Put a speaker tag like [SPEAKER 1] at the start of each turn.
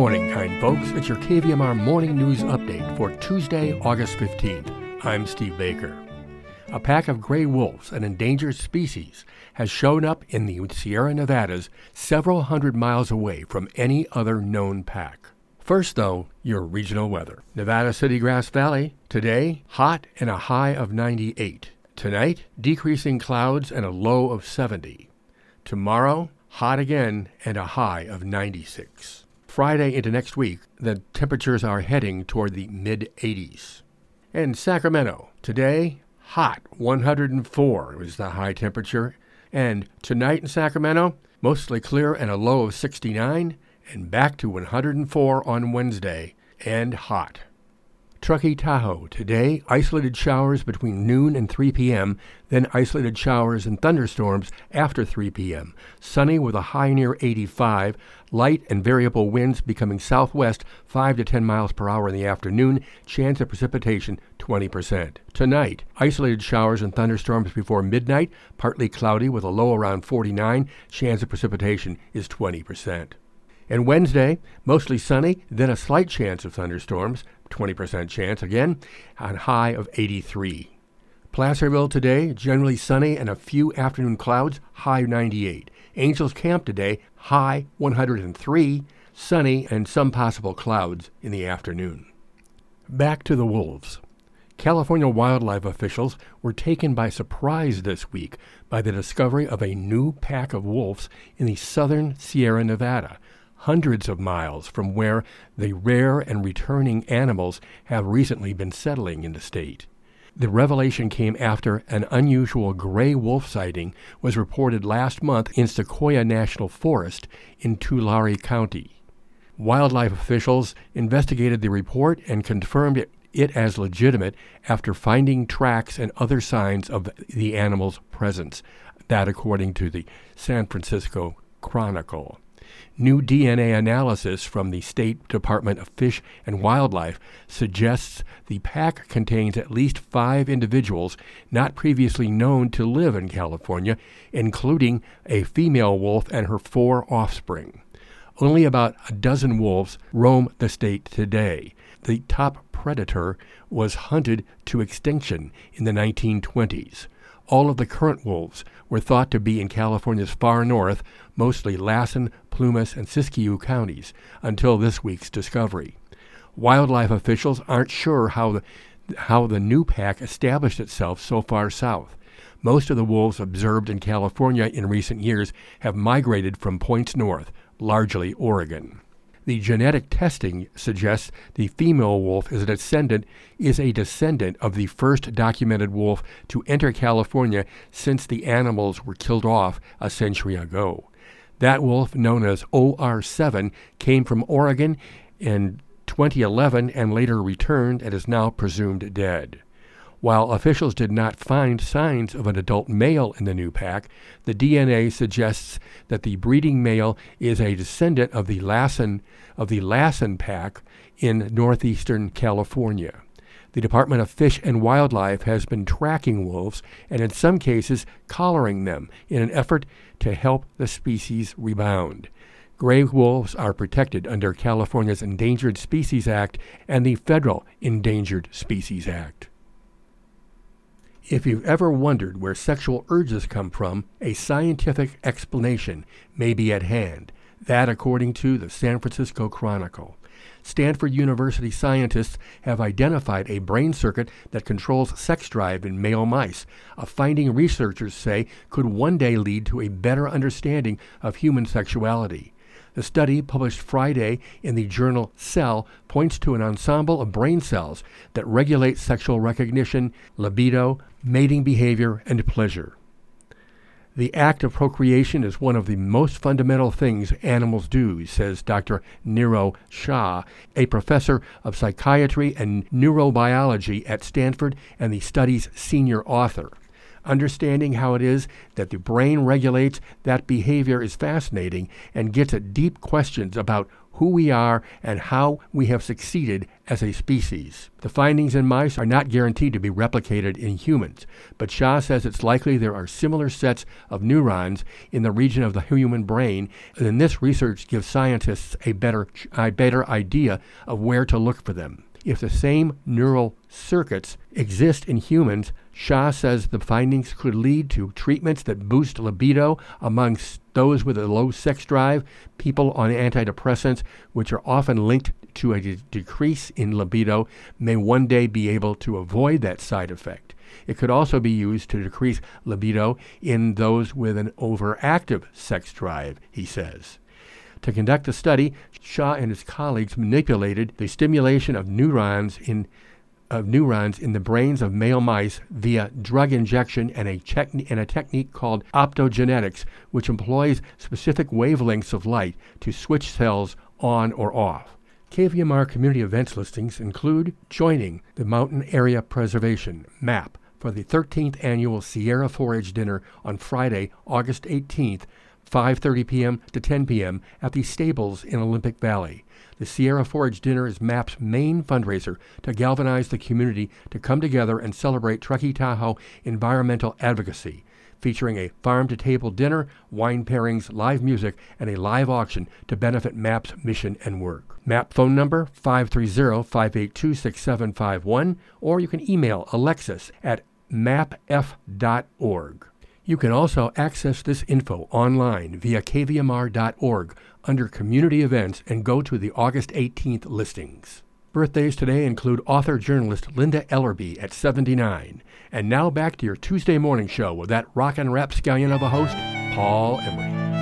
[SPEAKER 1] morning, kind folks. It's your KVMR morning news update for Tuesday, August 15th. I'm Steve Baker. A pack of gray wolves, an endangered species, has shown up in the Sierra Nevadas several hundred miles away from any other known pack. First, though, your regional weather. Nevada City Grass Valley, today, hot and a high of 98. Tonight, decreasing clouds and a low of 70. Tomorrow, hot again and a high of 96. Friday into next week, the temperatures are heading toward the mid 80s. And Sacramento, today, hot 104 was the high temperature. And tonight in Sacramento, mostly clear and a low of 69, and back to 104 on Wednesday, and hot. Truckee Tahoe. Today, isolated showers between noon and 3 p.m., then isolated showers and thunderstorms after 3 p.m. Sunny with a high near 85, light and variable winds becoming southwest 5 to 10 miles per hour in the afternoon, chance of precipitation 20%. Tonight, isolated showers and thunderstorms before midnight, partly cloudy with a low around 49, chance of precipitation is 20%. And Wednesday, mostly sunny, then a slight chance of thunderstorms, 20% chance again, on high of 83. Placerville today, generally sunny and a few afternoon clouds, high 98. Angels Camp today, high 103, sunny and some possible clouds in the afternoon. Back to the wolves. California wildlife officials were taken by surprise this week by the discovery of a new pack of wolves in the southern Sierra Nevada, hundreds of miles from where the rare and returning animals have recently been settling in the state. The revelation came after an unusual gray wolf sighting was reported last month in Sequoia National Forest in Tulare County. Wildlife officials investigated the report and confirmed it, it as legitimate after finding tracks and other signs of the animal's presence. That, according to the San Francisco Chronicle. New DNA analysis from the State Department of Fish and Wildlife suggests the pack contains at least five individuals not previously known to live in California, including a female wolf and her four offspring. Only about a dozen wolves roam the state today. The top predator was hunted to extinction in the 1920s. All of the current wolves were thought to be in California's far north, mostly Lassen, Plumas, and Siskiyou counties, until this week's discovery. Wildlife officials aren't sure how the, how the new pack established itself so far south. Most of the wolves observed in California in recent years have migrated from points north, largely Oregon. The genetic testing suggests the female wolf is a descendant is a descendant of the first documented wolf to enter California since the animals were killed off a century ago. That wolf, known as OR7, came from Oregon in 2011 and later returned and is now presumed dead. While officials did not find signs of an adult male in the new pack, the DNA suggests that the breeding male is a descendant of the Lassen of the Lassen pack in northeastern California. The Department of Fish and Wildlife has been tracking wolves and in some cases collaring them in an effort to help the species rebound. Gray wolves are protected under California's Endangered Species Act and the Federal Endangered Species Act. If you've ever wondered where sexual urges come from, a scientific explanation may be at hand. That, according to the San Francisco Chronicle. Stanford University scientists have identified a brain circuit that controls sex drive in male mice, a finding researchers say could one day lead to a better understanding of human sexuality. The study, published Friday in the journal Cell, points to an ensemble of brain cells that regulate sexual recognition, libido, mating behavior, and pleasure. The act of procreation is one of the most fundamental things animals do, says Dr. Nirao Shah, a professor of psychiatry and neurobiology at Stanford and the study's senior author. Understanding how it is that the brain regulates that behavior is fascinating and gets at deep questions about who we are and how we have succeeded as a species. The findings in mice are not guaranteed to be replicated in humans, but Shah says it's likely there are similar sets of neurons in the region of the human brain, and this research gives scientists a better, a better idea of where to look for them. If the same neural circuits exist in humans, Shah says the findings could lead to treatments that boost libido amongst those with a low sex drive, people on antidepressants, which are often linked to a de- decrease in libido, may one day be able to avoid that side effect. It could also be used to decrease libido in those with an overactive sex drive, he says. To conduct the study, Shah and his colleagues manipulated the stimulation of neurons in of neurons in the brains of male mice via drug injection and a, and a technique called optogenetics, which employs specific wavelengths of light to switch cells on or off. KVMR community events listings include joining the Mountain Area Preservation MAP for the 13th annual Sierra Forage Dinner on Friday, August 18th 5:30 p.m. to 10 p.m. at the stables in Olympic Valley. The Sierra Forage Dinner is MAP's main fundraiser to galvanize the community to come together and celebrate Truckee Tahoe environmental advocacy, featuring a farm to table dinner, wine pairings, live music, and a live auction to benefit MAP's mission and work. MAP phone number 530-582-6751 or you can email Alexis at mapf.org. You can also access this info online via kvmr.org under Community Events and go to the August 18th listings. Birthdays today include author journalist Linda Ellerbee at 79. And now back to your Tuesday morning show with that rock and rap scallion of a host, Paul Emery.